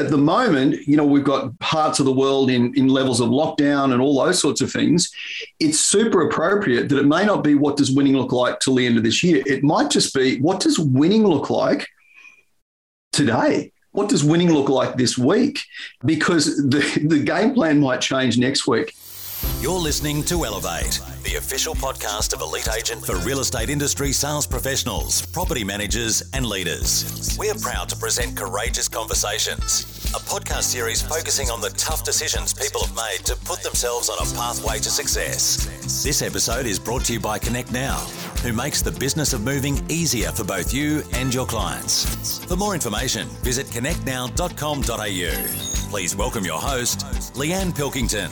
at the moment, you know, we've got parts of the world in, in levels of lockdown and all those sorts of things. It's super appropriate that it may not be what does winning look like till the end of this year. It might just be what does winning look like today? What does winning look like this week? Because the, the game plan might change next week. You're listening to Elevate, the official podcast of Elite Agent for real estate industry sales professionals, property managers, and leaders. We are proud to present Courageous Conversations, a podcast series focusing on the tough decisions people have made to put themselves on a pathway to success. This episode is brought to you by Connect Now, who makes the business of moving easier for both you and your clients. For more information, visit connectnow.com.au. Please welcome your host, Leanne Pilkington.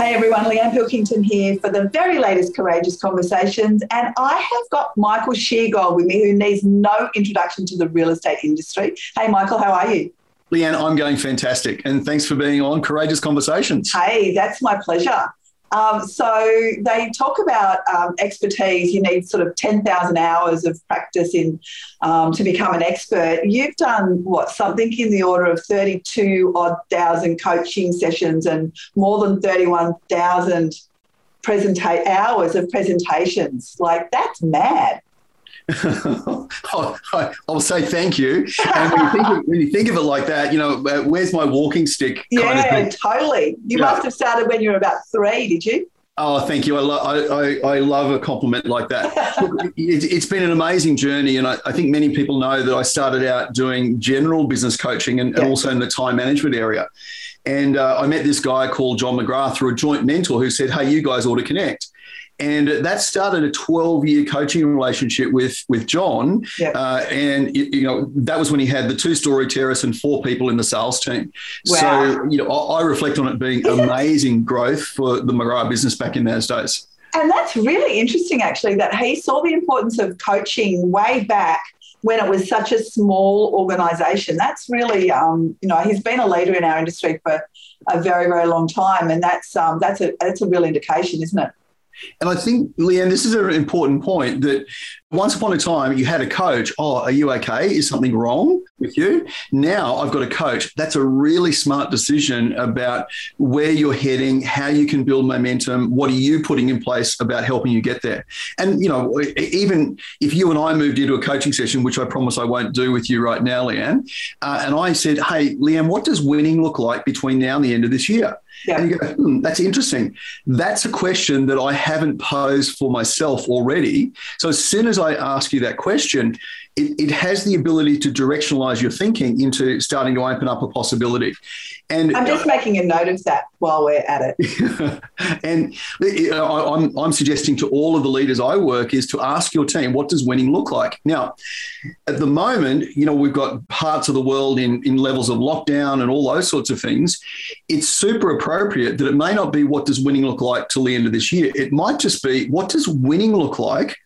Hey everyone, Leanne Pilkington here for the very latest Courageous Conversations. And I have got Michael Sheargold with me, who needs no introduction to the real estate industry. Hey, Michael, how are you? Leanne, I'm going fantastic. And thanks for being on Courageous Conversations. Hey, that's my pleasure. Um, so they talk about um, expertise. You need sort of 10,000 hours of practice in um, to become an expert. You've done what something in the order of 32 odd thousand coaching sessions and more than 31,000 presenta- hours of presentations. Like that's mad. I'll say thank you. And when you, think of, when you think of it like that, you know, uh, where's my walking stick? yeah, totally. You yeah. must have started when you were about three, did you? Oh, thank you. I, lo- I, I, I, love a compliment like that. Look, it, has been an amazing journey. And I, I, think many people know that I started out doing general business coaching and, yeah. and also in the time management area. And uh, I met this guy called John McGrath through a joint mentor who said, Hey, you guys ought to connect and that started a 12 year coaching relationship with with John. Yeah. Uh, and you know that was when he had the two story terrace and four people in the sales team. Wow. So you know I, I reflect on it being amazing growth for the McGrath business back in those days. And that's really interesting, actually, that he saw the importance of coaching way back when it was such a small organization. That's really, um, you know, he's been a leader in our industry for a very, very long time, and that's um, that's a that's a real indication, isn't it? And I think, Leanne, this is an important point that once upon a time you had a coach. Oh, are you okay? Is something wrong with you? Now I've got a coach. That's a really smart decision about where you're heading, how you can build momentum. What are you putting in place about helping you get there? And, you know, even if you and I moved into a coaching session, which I promise I won't do with you right now, Leanne, uh, and I said, hey, Leanne, what does winning look like between now and the end of this year? Yeah. And you go, hmm, that's interesting. That's a question that I haven't posed for myself already. So as soon as I ask you that question, it, it has the ability to directionalize your thinking into starting to open up a possibility. And I'm just uh, making a note of that while we're at it. and I'm, I'm suggesting to all of the leaders I work is to ask your team, what does winning look like? Now, at the moment, you know, we've got parts of the world in, in levels of lockdown and all those sorts of things. It's super appropriate that it may not be what does winning look like till the end of this year. It might just be what does winning look like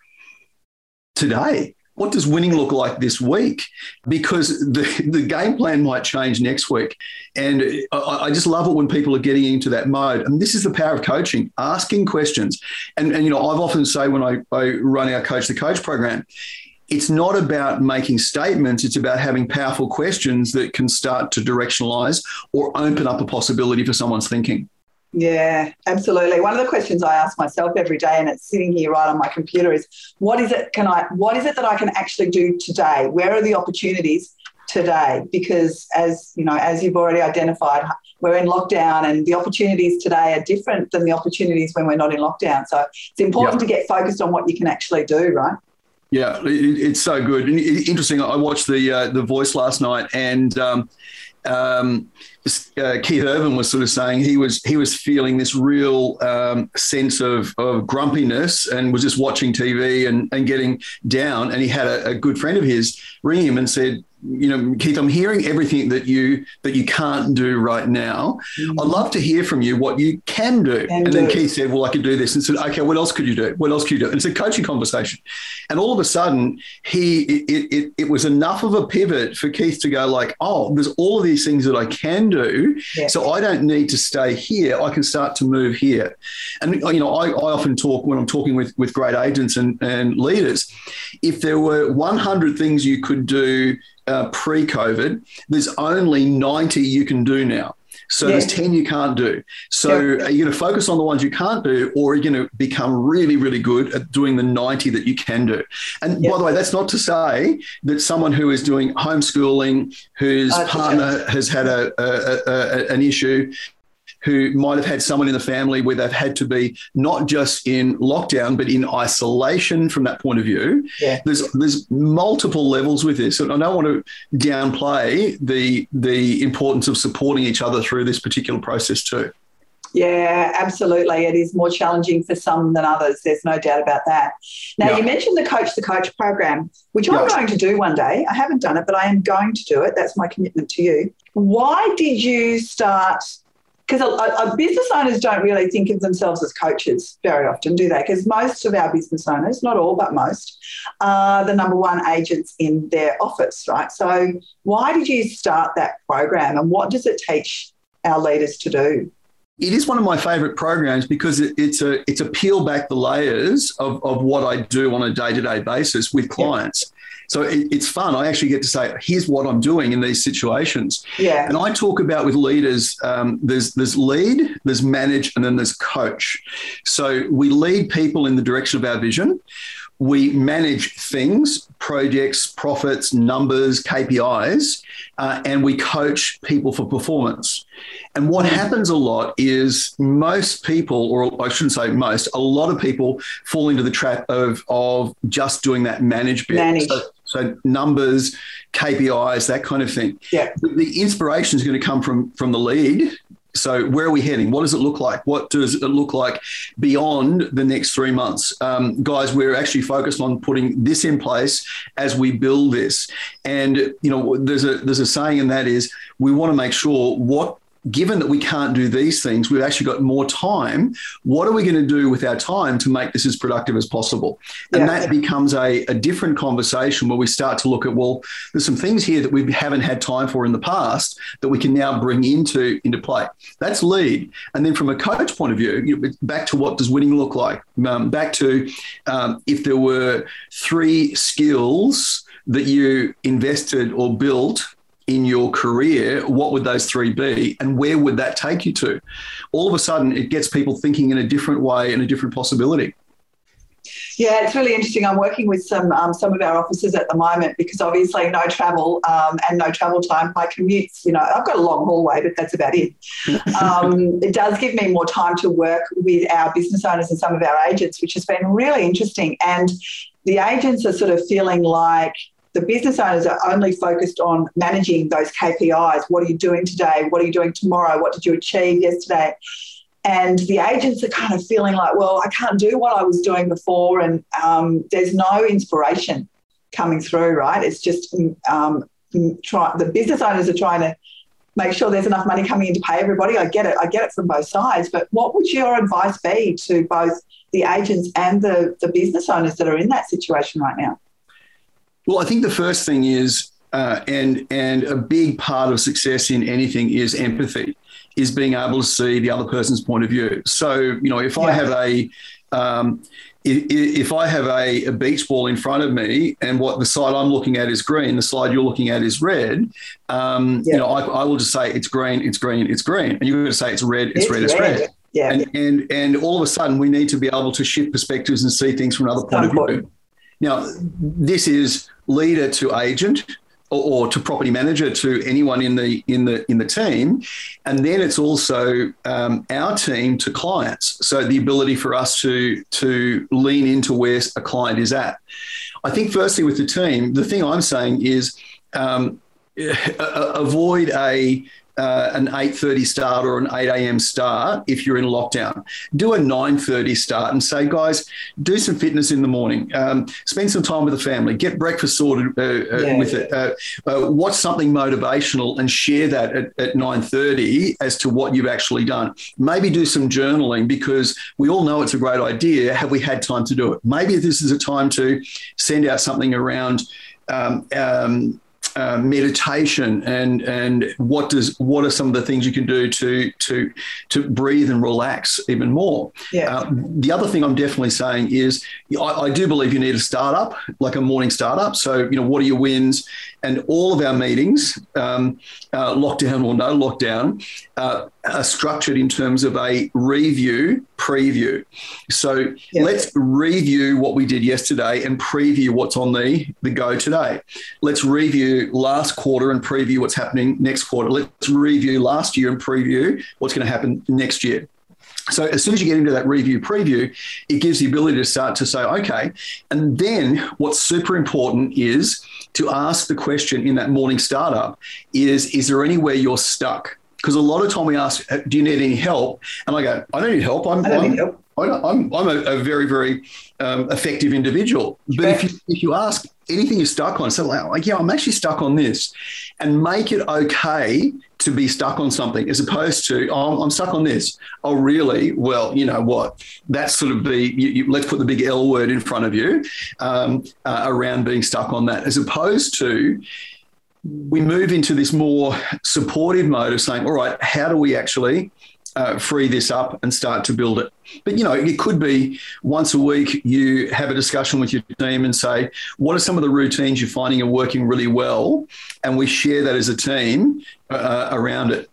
today? What does winning look like this week? Because the, the game plan might change next week. And I, I, just love it when people are getting into that mode. And this is the power of coaching, asking questions. And, and you know, I've often say when I, I run our Coach the Coach program, it's not about making statements, it's about having powerful questions that can start to directionalize or open up a possibility for someone's thinking. Yeah, absolutely. One of the questions I ask myself every day, and it's sitting here right on my computer, is what is it can I what is it that I can actually do today? Where are the opportunities today? Because as you know, as you've already identified, we're in lockdown and the opportunities today are different than the opportunities when we're not in lockdown. So it's important to get focused on what you can actually do, right? Yeah, it's so good. And interesting. I watched the uh, the Voice last night, and um, um, uh, Keith Urban was sort of saying he was he was feeling this real um, sense of, of grumpiness and was just watching TV and, and getting down. And he had a, a good friend of his ring him and said, you know, Keith, I'm hearing everything that you that you can't do right now. Mm-hmm. I'd love to hear from you what you can do. Can and do. then Keith said, Well, I could do this. And said, Okay, what else could you do? What else could you do? And it's a coaching conversation. And all of a sudden, he it, it, it was enough of a pivot for Keith to go, like, oh, there's all of these things that I can do. Yes. So I don't need to stay here. I can start to move here. And you know, I, I often talk when I'm talking with, with great agents and, and leaders, if there were 100 things you could do uh, pre-COVID, there's only 90 you can do now. So there's 10 you can't do. So are you going to focus on the ones you can't do, or are you going to become really, really good at doing the 90 that you can do? And by the way, that's not to say that someone who is doing homeschooling, whose partner has had a, a, a, an issue, who might have had someone in the family where they've had to be not just in lockdown but in isolation from that point of view. Yeah. There's there's multiple levels with this, and I don't want to downplay the the importance of supporting each other through this particular process too. Yeah, absolutely. It is more challenging for some than others. There's no doubt about that. Now, yeah. you mentioned the Coach the Coach program, which I'm going to do one day. I haven't done it, but I am going to do it. That's my commitment to you. Why did you start because business owners don't really think of themselves as coaches very often, do they? Because most of our business owners, not all, but most, are the number one agents in their office, right? So, why did you start that program and what does it teach our leaders to do? It is one of my favourite programs because it's a it's a peel back the layers of, of what I do on a day to day basis with clients. So it, it's fun. I actually get to say, here's what I'm doing in these situations. Yeah. And I talk about with leaders, um, there's there's lead, there's manage, and then there's coach. So we lead people in the direction of our vision. We manage things, projects, profits, numbers, KPIs, uh, and we coach people for performance. And what happens a lot is most people, or I shouldn't say most, a lot of people fall into the trap of, of just doing that manage bit. Manage. So, so numbers, KPIs, that kind of thing. Yeah. The inspiration is going to come from from the lead. So where are we heading? What does it look like? What does it look like beyond the next three months, um, guys? We're actually focused on putting this in place as we build this. And you know, there's a there's a saying, and that is, we want to make sure what given that we can't do these things, we've actually got more time. What are we going to do with our time to make this as productive as possible? And yeah. that becomes a, a different conversation where we start to look at, well, there's some things here that we haven't had time for in the past that we can now bring into, into play. That's lead. And then from a coach point of view, you know, back to what does winning look like? Um, back to um, if there were three skills that you invested or built in your career, what would those three be and where would that take you to? All of a sudden, it gets people thinking in a different way and a different possibility. Yeah, it's really interesting. I'm working with some um, some of our officers at the moment because obviously no travel um, and no travel time. My commutes, you know, I've got a long hallway, but that's about it. um, it does give me more time to work with our business owners and some of our agents, which has been really interesting. And the agents are sort of feeling like the business owners are only focused on managing those KPIs. What are you doing today? What are you doing tomorrow? What did you achieve yesterday? And the agents are kind of feeling like, well, I can't do what I was doing before, and um, there's no inspiration coming through, right? It's just um, try, the business owners are trying to make sure there's enough money coming in to pay everybody. I get it. I get it from both sides. But what would your advice be to both the agents and the, the business owners that are in that situation right now? Well, I think the first thing is, uh, and and a big part of success in anything is empathy, is being able to see the other person's point of view. So you know, if yeah. I have a um, if, I have a, a, beach ball in front of me and what the side I'm looking at is green, the slide you're looking at is red, um, yeah. you know, I, I, will just say it's green, it's green, it's green, and you're going to say it's red, it's, it's red, it's red. Yeah. And, and and all of a sudden, we need to be able to shift perspectives and see things from another point of view. Now, this is leader to agent or, or, to property manager to anyone in the in the in the team, and then it's also um, our team to clients. So the ability for us to to lean into where a client is at. I think firstly with the team, the thing I'm saying is um, avoid a uh, an 8.30 start or an 8 a.m. start if you're in lockdown. Do a 9.30 start and say, guys, do some fitness in the morning. Um, spend some time with the family. Get breakfast sorted uh, uh, yeah. with it. Uh, uh, watch something motivational and share that at, at 9.30 as to what you've actually done. Maybe do some journaling because we all know it's a great idea. Have we had time to do it? Maybe this is a time to send out something around um, um, uh, meditation and and what does what are some of the things you can do to to to breathe and relax even more. Yeah. Uh, the other thing I'm definitely saying is I, I, do believe you need a startup like a morning startup. So you know what are your wins and all of our meetings, um, uh, lockdown or no lockdown, uh, are structured in terms of a review preview. So yeah. let's review what we did yesterday and preview what's on the, the go today. Let's review last quarter and preview what's happening next quarter. Let's review last year and preview what's going to happen next year. So as soon as you get into that review preview, it gives the ability to start to say, okay. And then what's super important is to ask the question in that morning startup is, is there anywhere you're stuck? Because a lot of time we ask, do you need any help? And I go, I don't need help. I'm, I don't I'm, need help. I'm, I'm a, a very, very um, effective individual. But if you, if you ask anything you're stuck on, so like, yeah, I'm actually stuck on this, and make it okay to be stuck on something as opposed to, oh, I'm stuck on this. Oh, really? Well, you know what? That's sort of the, you, you, let's put the big L word in front of you um, uh, around being stuck on that, as opposed to, we move into this more supportive mode of saying, all right, how do we actually uh, free this up and start to build it. But you know, it could be once a week you have a discussion with your team and say, what are some of the routines you're finding are working really well, and we share that as a team uh, around it.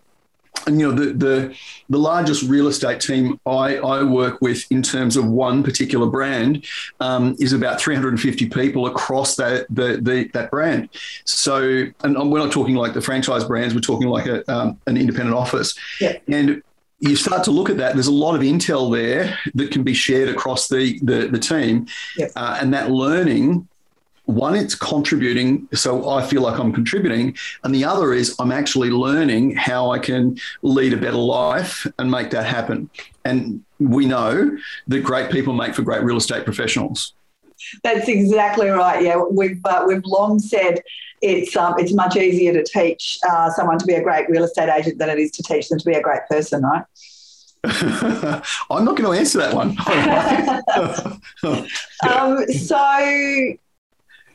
And you know, the the the largest real estate team I, I work with in terms of one particular brand um, is about 350 people across that the, the, that brand. So, and we're not talking like the franchise brands; we're talking like a, um, an independent office. Yeah. And you start to look at that, there's a lot of intel there that can be shared across the the, the team, uh, and that learning. One, it's contributing, so I feel like I'm contributing, and the other is I'm actually learning how I can lead a better life and make that happen. And we know that great people make for great real estate professionals. That's exactly right. Yeah, we've uh, we've long said it's um, it's much easier to teach uh, someone to be a great real estate agent than it is to teach them to be a great person, right? I'm not going to answer that one. um, so,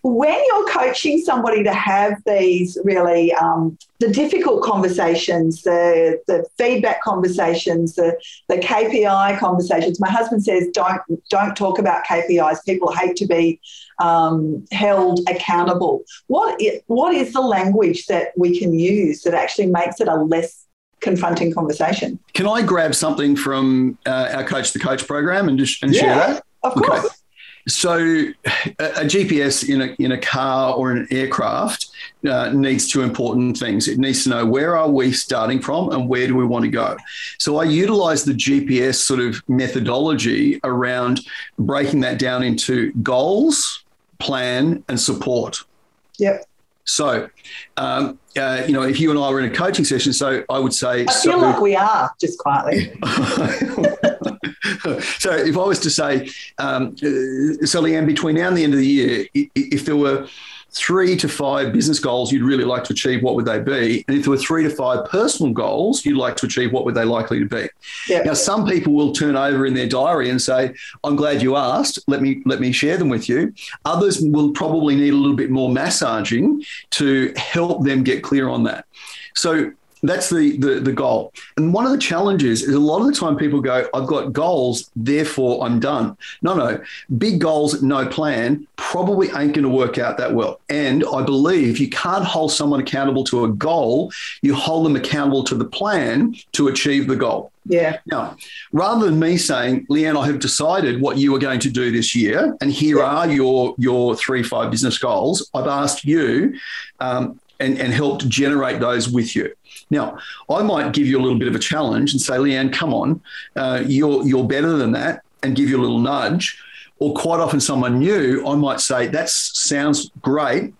when you're coaching somebody to have these really um, the difficult conversations, the the feedback conversations, the the KPI conversations. My husband says don't don't talk about KPIs. People hate to be um, held accountable. What is, what is the language that we can use that actually makes it a less confronting conversation? Can I grab something from uh, our Coach the Coach program and just and yeah, share that? Of course. Okay. So, a, a, GPS in a, in a car or an aircraft uh, needs two important things. It needs to know where are we starting from and where do we want to go. So, I utilize the GPS sort of methodology around breaking that down into goals, plan, and support. Yep. So, um, uh, you know, if you and I were in a coaching session, so I would say, I feel so, like we are just quietly. so, if I was to say, um, uh, so Leanne, between now and the end of the year, if there were three to five business goals you'd really like to achieve, what would they be? And if there were three to five personal goals you'd like to achieve, what would they likely to be? Yeah. Now, some people will turn over in their diary and say, "I'm glad you asked. Let me let me share them with you." Others will probably need a little bit more massaging to help them get clear on that. So that's the, the, the goal. And one of the challenges is a lot of the time people go, I've got goals, therefore I'm done. No, no. Big goals, no plan probably ain't going to work out that well. And I believe you can't hold someone accountable to a goal, you hold them accountable to the plan to achieve the goal. Yeah. Now, rather than me saying, Leanne, I have decided what you are going to do this year, and here yeah. are your your three five business goals. I've asked you um, and and helped generate those with you. Now, I might give you a little bit of a challenge and say, Leanne, come on, uh, you're you're better than that, and give you a little nudge. Or quite often, someone new, I might say, that sounds great.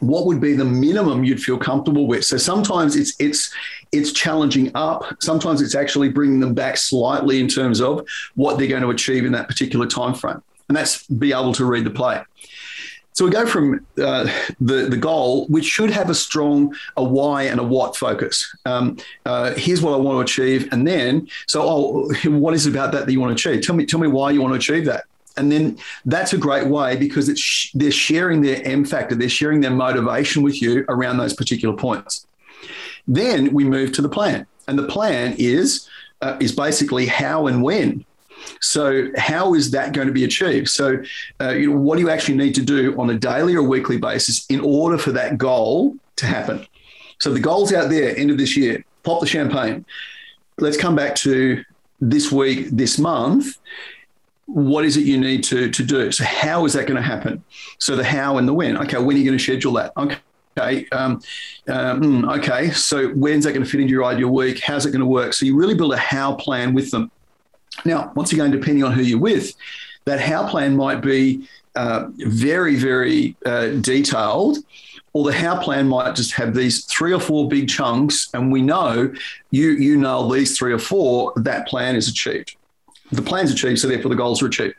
What would be the minimum you'd feel comfortable with? So sometimes it's it's it's challenging up. Sometimes it's actually bringing them back slightly in terms of what they're going to achieve in that particular time frame, and that's be able to read the play. So we go from uh, the the goal, which should have a strong a why and a what focus. Um, uh, here's what I want to achieve, and then so oh, what is it about that that you want to achieve? Tell me tell me why you want to achieve that. And then that's a great way because it's they're sharing their M factor, they're sharing their motivation with you around those particular points. Then we move to the plan, and the plan is uh, is basically how and when So, how is that going to be achieved? So, uh, you know, what do you actually need to do on a daily or weekly basis in order for that goal to happen? So, the goal's out there, end of this year, pop the champagne. Let's come back to this week, this month. What is it you need to, to do? So, how is that going to happen? So, the how and the when. Okay, when are you going to schedule that? Okay. Okay. Um, um, okay. So when's that going to fit into your ideal week? How's it going to work? So you really build a how plan with them. Now, once again, depending on who you're with, that how plan might be uh, very, very uh, detailed, or the how plan might just have these three or four big chunks, and we know you you know these three or four, that plan is achieved. The plan's achieved, so therefore the goals are achieved.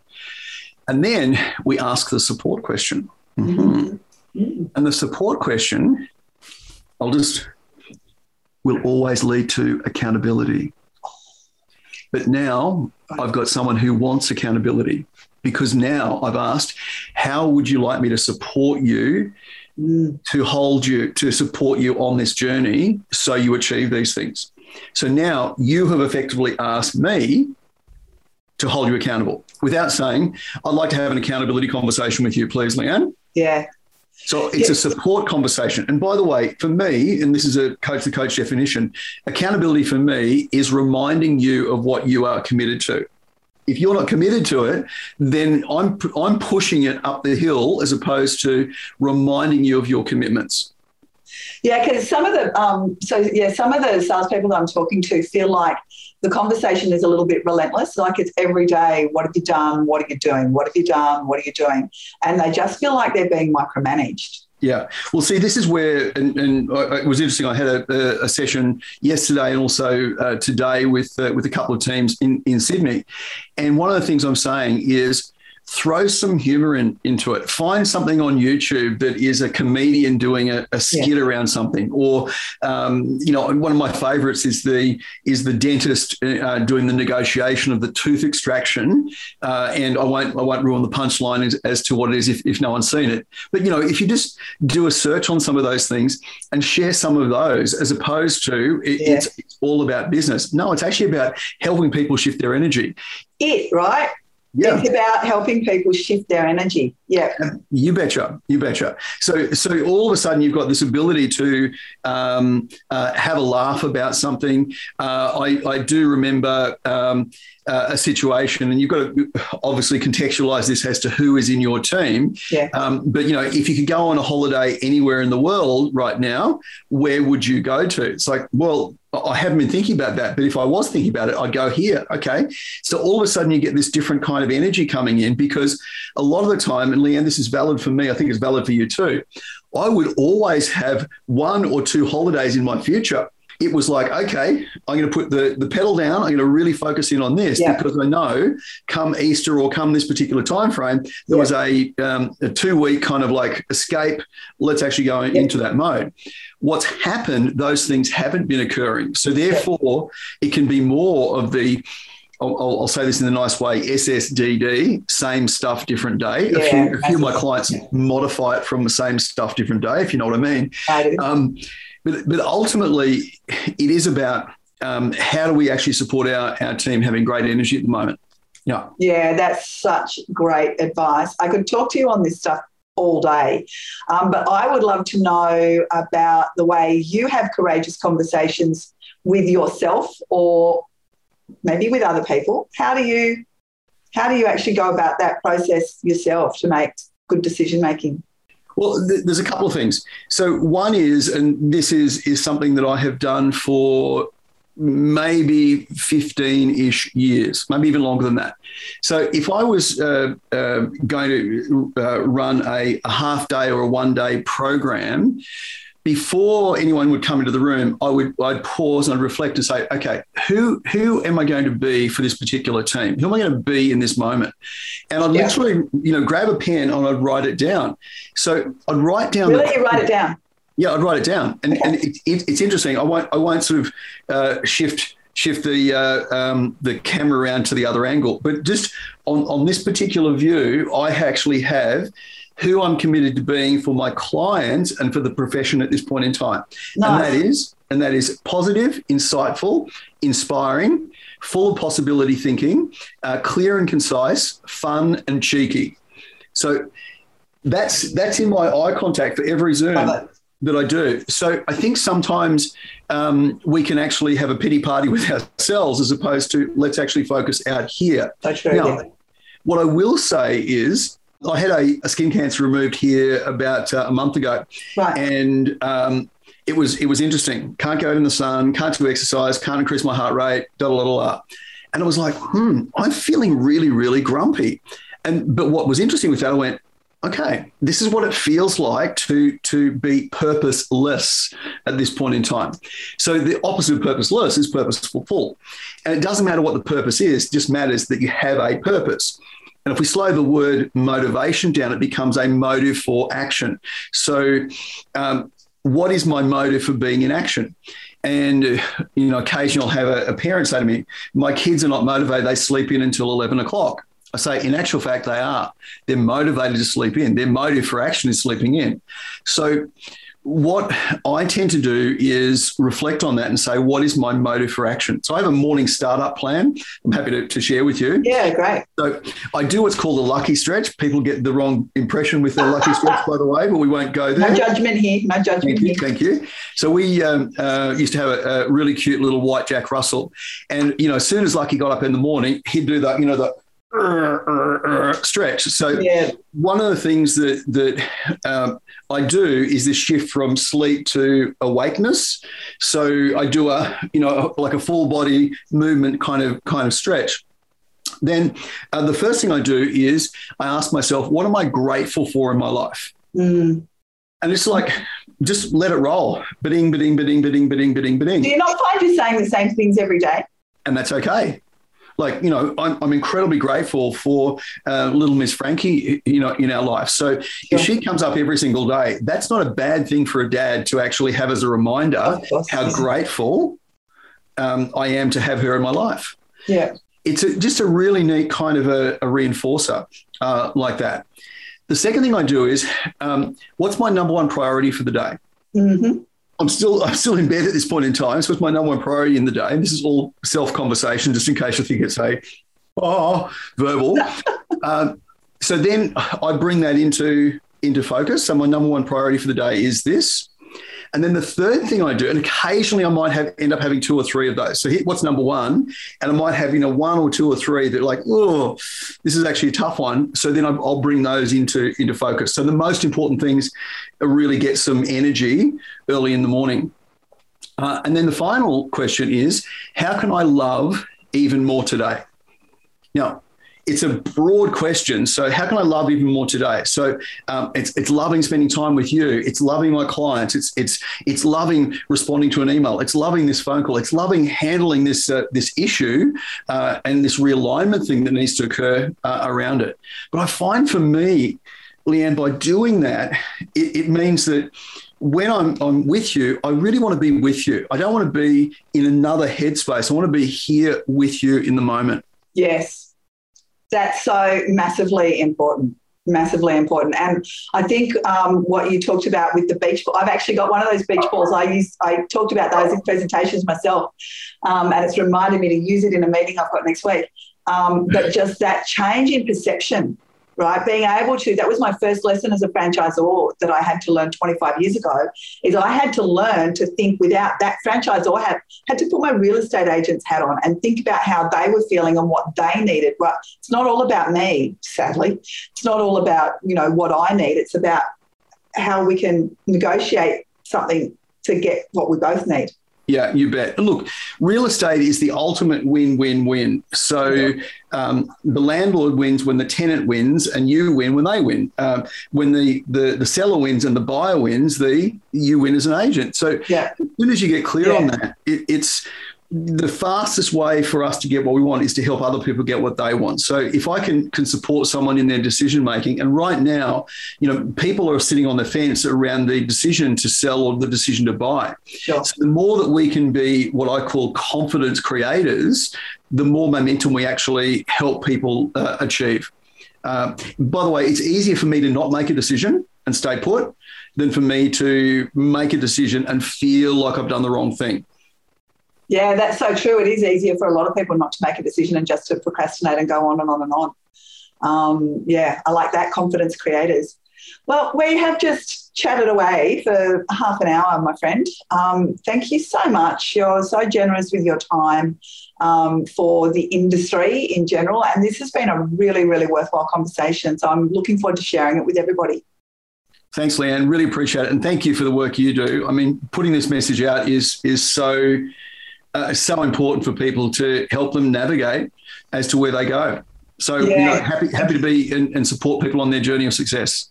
And then we ask the support question. Mm-hmm. Mm-hmm. And the support question, I'll just, will always lead to accountability. But now I've got someone who wants accountability because now I've asked, how would you like me to support you to hold you, to support you on this journey so you achieve these things? So now you have effectively asked me to hold you accountable without saying, I'd like to have an accountability conversation with you, please, Leanne. Yeah. So it's a support conversation. And by the way, for me, and this is a coach to coach definition, accountability for me is reminding you of what you are committed to. If you're not committed to it, then I'm I'm pushing it up the hill as opposed to reminding you of your commitments. Yeah, because some of the um, so yeah, some of the salespeople that I'm talking to feel like the conversation is a little bit relentless. Like it's every day, what have you done? What are you doing? What have you done? What are you doing? And they just feel like they're being micromanaged. Yeah. Well, see, this is where, and, and it was interesting. I had a, a session yesterday and also uh, today with uh, with a couple of teams in, in Sydney. And one of the things I'm saying is throw some humor in, into it. Find something on YouTube that is a comedian doing a, a skit yeah. around something, or um, you know, one of my favourites is the is the dentist uh, doing the negotiation of the tooth extraction. Uh, and I won't I won't ruin the punchline as, as to what it is if, if no one's seen it. But you know, if you just do a search on some of those things and share some of those, as opposed to it, yeah. it's, it's all about business. No, it's actually about helping people shift their energy. It right yeah. It's about helping people shift their energy. Yeah. You betcha. You betcha. So, so all of a sudden, you've got this ability to um, uh, have a laugh about something. Uh, I, I do remember um, uh, a situation, and you've got to obviously contextualize this as to who is in your team. Yeah. Um, but you know, if you could go on a holiday anywhere in the world right now, where would you go to? It's like, well, I haven't been thinking about that, but if I was thinking about it, I'd go here. Okay. So all of a sudden you get this different kind of energy coming in because a lot of the time, and Leanne, this is valid for me, I think it's valid for you too. I would always have one or two holidays in my future it was like, okay, I'm going to put the, the pedal down. I'm going to really focus in on this yeah. because I know come Easter or come this particular time frame, there yeah. was a, um, a two week kind of like escape. Let's actually go yeah. into that mode. What's happened, those things haven't been occurring. So therefore, it can be more of the, I'll, I'll, say this in a nice way SSDD, same stuff, different day. Yeah, a few, a few of my clients modify it from the same stuff, different day, if you know what I mean. I um, but, but ultimately, it is about um, how do we actually support our, our team having great energy at the moment. Yeah. Yeah, that's such great advice. I could talk to you on this stuff all day. Um, but I would love to know about the way you have courageous conversations with yourself or maybe with other people. How do you how do you actually go about that process yourself to make good decision making? Well, th- there's a couple of things. So one is, and this is is something that I have done for maybe 15 ish years, maybe even longer than that. So if I was uh, uh, going to uh, run a, a half day or a one day program, before anyone would come into the room, I would I'd pause and I'd reflect and say, okay, who who am I going to be for this particular team? Who am I going to be in this moment? And I'd yeah. literally, you know, grab a pen and I'd write it down. So I'd write down. Really, you write it down. Yeah, I'd write it down, and, okay. and it, it, it's interesting. I won't I won't sort of uh, shift shift the uh, um, the camera around to the other angle, but just on on this particular view, I actually have who I'm committed to being for my clients and for the profession at this point in time. Nice. And that is and that is positive, insightful, inspiring, full of possibility thinking, uh, clear and concise, fun and cheeky. So that's that's in my eye contact for every Zoom that I do. So I think sometimes um, we can actually have a pity party with ourselves as opposed to let's actually focus out here. That's. Now, what I will say is I had a, a skin cancer removed here about uh, a month ago, right. and um, it was it was interesting. Can't go out in the sun, can't do exercise, can't increase my heart rate, da da da da. And I was like, hmm, I'm feeling really really grumpy. And but what was interesting with that, I went, okay, this is what it feels like to to be purposeless at this point in time. So the opposite of purposeless is purposeful. And it doesn't matter what the purpose is, just matters that you have a purpose. And if we slow the word motivation down, it becomes a motive for action. So, um, what is my motive for being in action? And you know, occasionally I'll have a, a parent say to me, "My kids are not motivated; they sleep in until eleven o'clock." I say, in actual fact, they are. They're motivated to sleep in. Their motive for action is sleeping in. So, what I tend to do is reflect on that and say, what is my motive for action? So I have a morning startup plan. I'm happy to, to share with you. Yeah, great. So I do what's called a lucky stretch. People get the wrong impression with their lucky stretch, by the way, but we won't go there. No judgment here. No judgment thank you, here. Thank you. So we um, uh, used to have a, a, really cute little white Jack Russell, and you know, as soon as Lucky got up in the morning, he'd do that. You know, the stretch. So yeah. one of the things that that um, I do is this shift from sleep to awakeness. So I do a you know like a full body movement kind of kind of stretch. Then uh, the first thing I do is I ask myself, what am I grateful for in my life? Mm. And it's like just let it roll. Bidding, bidding, bidding, bidding, bidding, bidding, bidding. Do you not find you saying the same things every day? And that's okay like you know I'm, I'm incredibly grateful for uh, little miss frankie you know in our life. So sure. if she comes up every single day that's not a bad thing for a dad to actually have as a reminder how grateful um, i am to have her in my life. Yeah. It's a, just a really neat kind of a, a reinforcer uh, like that. The second thing i do is um, what's my number one priority for the day? Mm-hmm. I'm still I'm still in bed at this point in time. So it's my number one priority in the day. And this is all self conversation, just in case you think it's a oh verbal. um, so then I bring that into into focus. So my number one priority for the day is this. And then the third thing I do, and occasionally I might have end up having two or three of those. So what's number one, and I might have you know one or two or three that like, oh, this is actually a tough one. So then I'll bring those into into focus. So the most important things are really get some energy early in the morning. Uh, and then the final question is, how can I love even more today? Now, it's a broad question. So, how can I love even more today? So, um, it's it's loving spending time with you. It's loving my clients. It's it's it's loving responding to an email. It's loving this phone call. It's loving handling this uh, this issue uh, and this realignment thing that needs to occur uh, around it. But I find for me, Leanne, by doing that, it, it means that when I'm, I'm with you, I really want to be with you. I don't want to be in another headspace. I want to be here with you in the moment. Yes that's so massively important massively important. And i think um, what you talked about with the beach ball i've actually got one of those beach balls. I use i talked about those in presentations myself um, and it's reminded me to use it in a meeting i've got next week. Um, but just that change in perception right? Being able to, that was my first lesson as a franchisor that I had to learn 25 years ago, is I had to learn to think without that franchisor had, had to put my real estate agent's hat on and think about how they were feeling and what they needed. Right? It's not all about me, sadly. It's not all about, you know, what I need. It's about how we can negotiate something to get what we both need. Yeah, you bet. Look, real estate is the ultimate win win win. So um, the landlord wins when the tenant wins, and you win when they win. Um, when the, the, the seller wins and the buyer wins, the you win as an agent. So yeah. as soon as you get clear yeah. on that, it, it's the fastest way for us to get what we want is to help other people get what they want. So if I can can support someone in their decision making, and right now, you know, people are sitting on the fence around the decision to sell or the decision to buy. Sure. So the more that we can be what I call confidence creators, the more momentum we actually help people uh, achieve. Uh, by the way, it's easier for me to not make a decision and stay put than for me to make a decision and feel like I've done the wrong thing. Yeah, that's so true. It is easier for a lot of people not to make a decision and just to procrastinate and go on and on and on. Um, yeah, I like that. Confidence creators. Well, we have just chatted away for half an hour, my friend. Um, thank you so much. You're so generous with your time um, for the industry in general. And this has been a really, really worthwhile conversation. So I'm looking forward to sharing it with everybody. Thanks, Leanne. Really appreciate it. And thank you for the work you do. I mean, putting this message out is, is so, uh, so important for people to help them navigate as to where they go. So, yeah. you know, happy, happy to be and, and support people on their journey of success.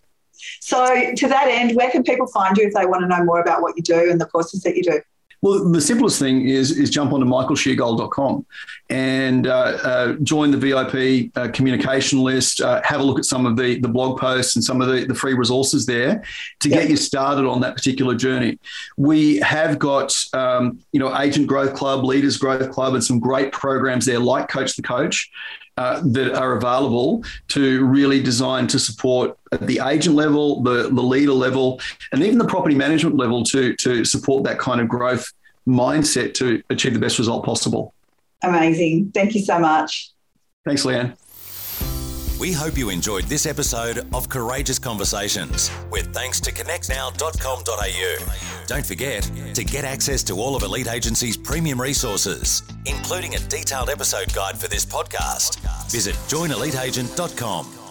So, to that end, where can people find you if they want to know more about what you do and the courses that you do? Well, the simplest thing is is jump onto michaelsheargold.com and uh, uh, join the VIP uh, communication list. Uh, have a look at some of the, the blog posts and some of the, the free resources there to get you started on that particular journey. We have got um, you know Agent Growth Club, Leaders Growth Club, and some great programs there like Coach the Coach uh, that are available to really design to support at the agent level, the, the leader level, and even the property management level to, to support that kind of growth mindset to achieve the best result possible. Amazing. Thank you so much. Thanks, Leanne. We hope you enjoyed this episode of Courageous Conversations with thanks to connectnow.com.au. Don't forget to get access to all of Elite Agency's premium resources, including a detailed episode guide for this podcast. Visit joineliteagent.com.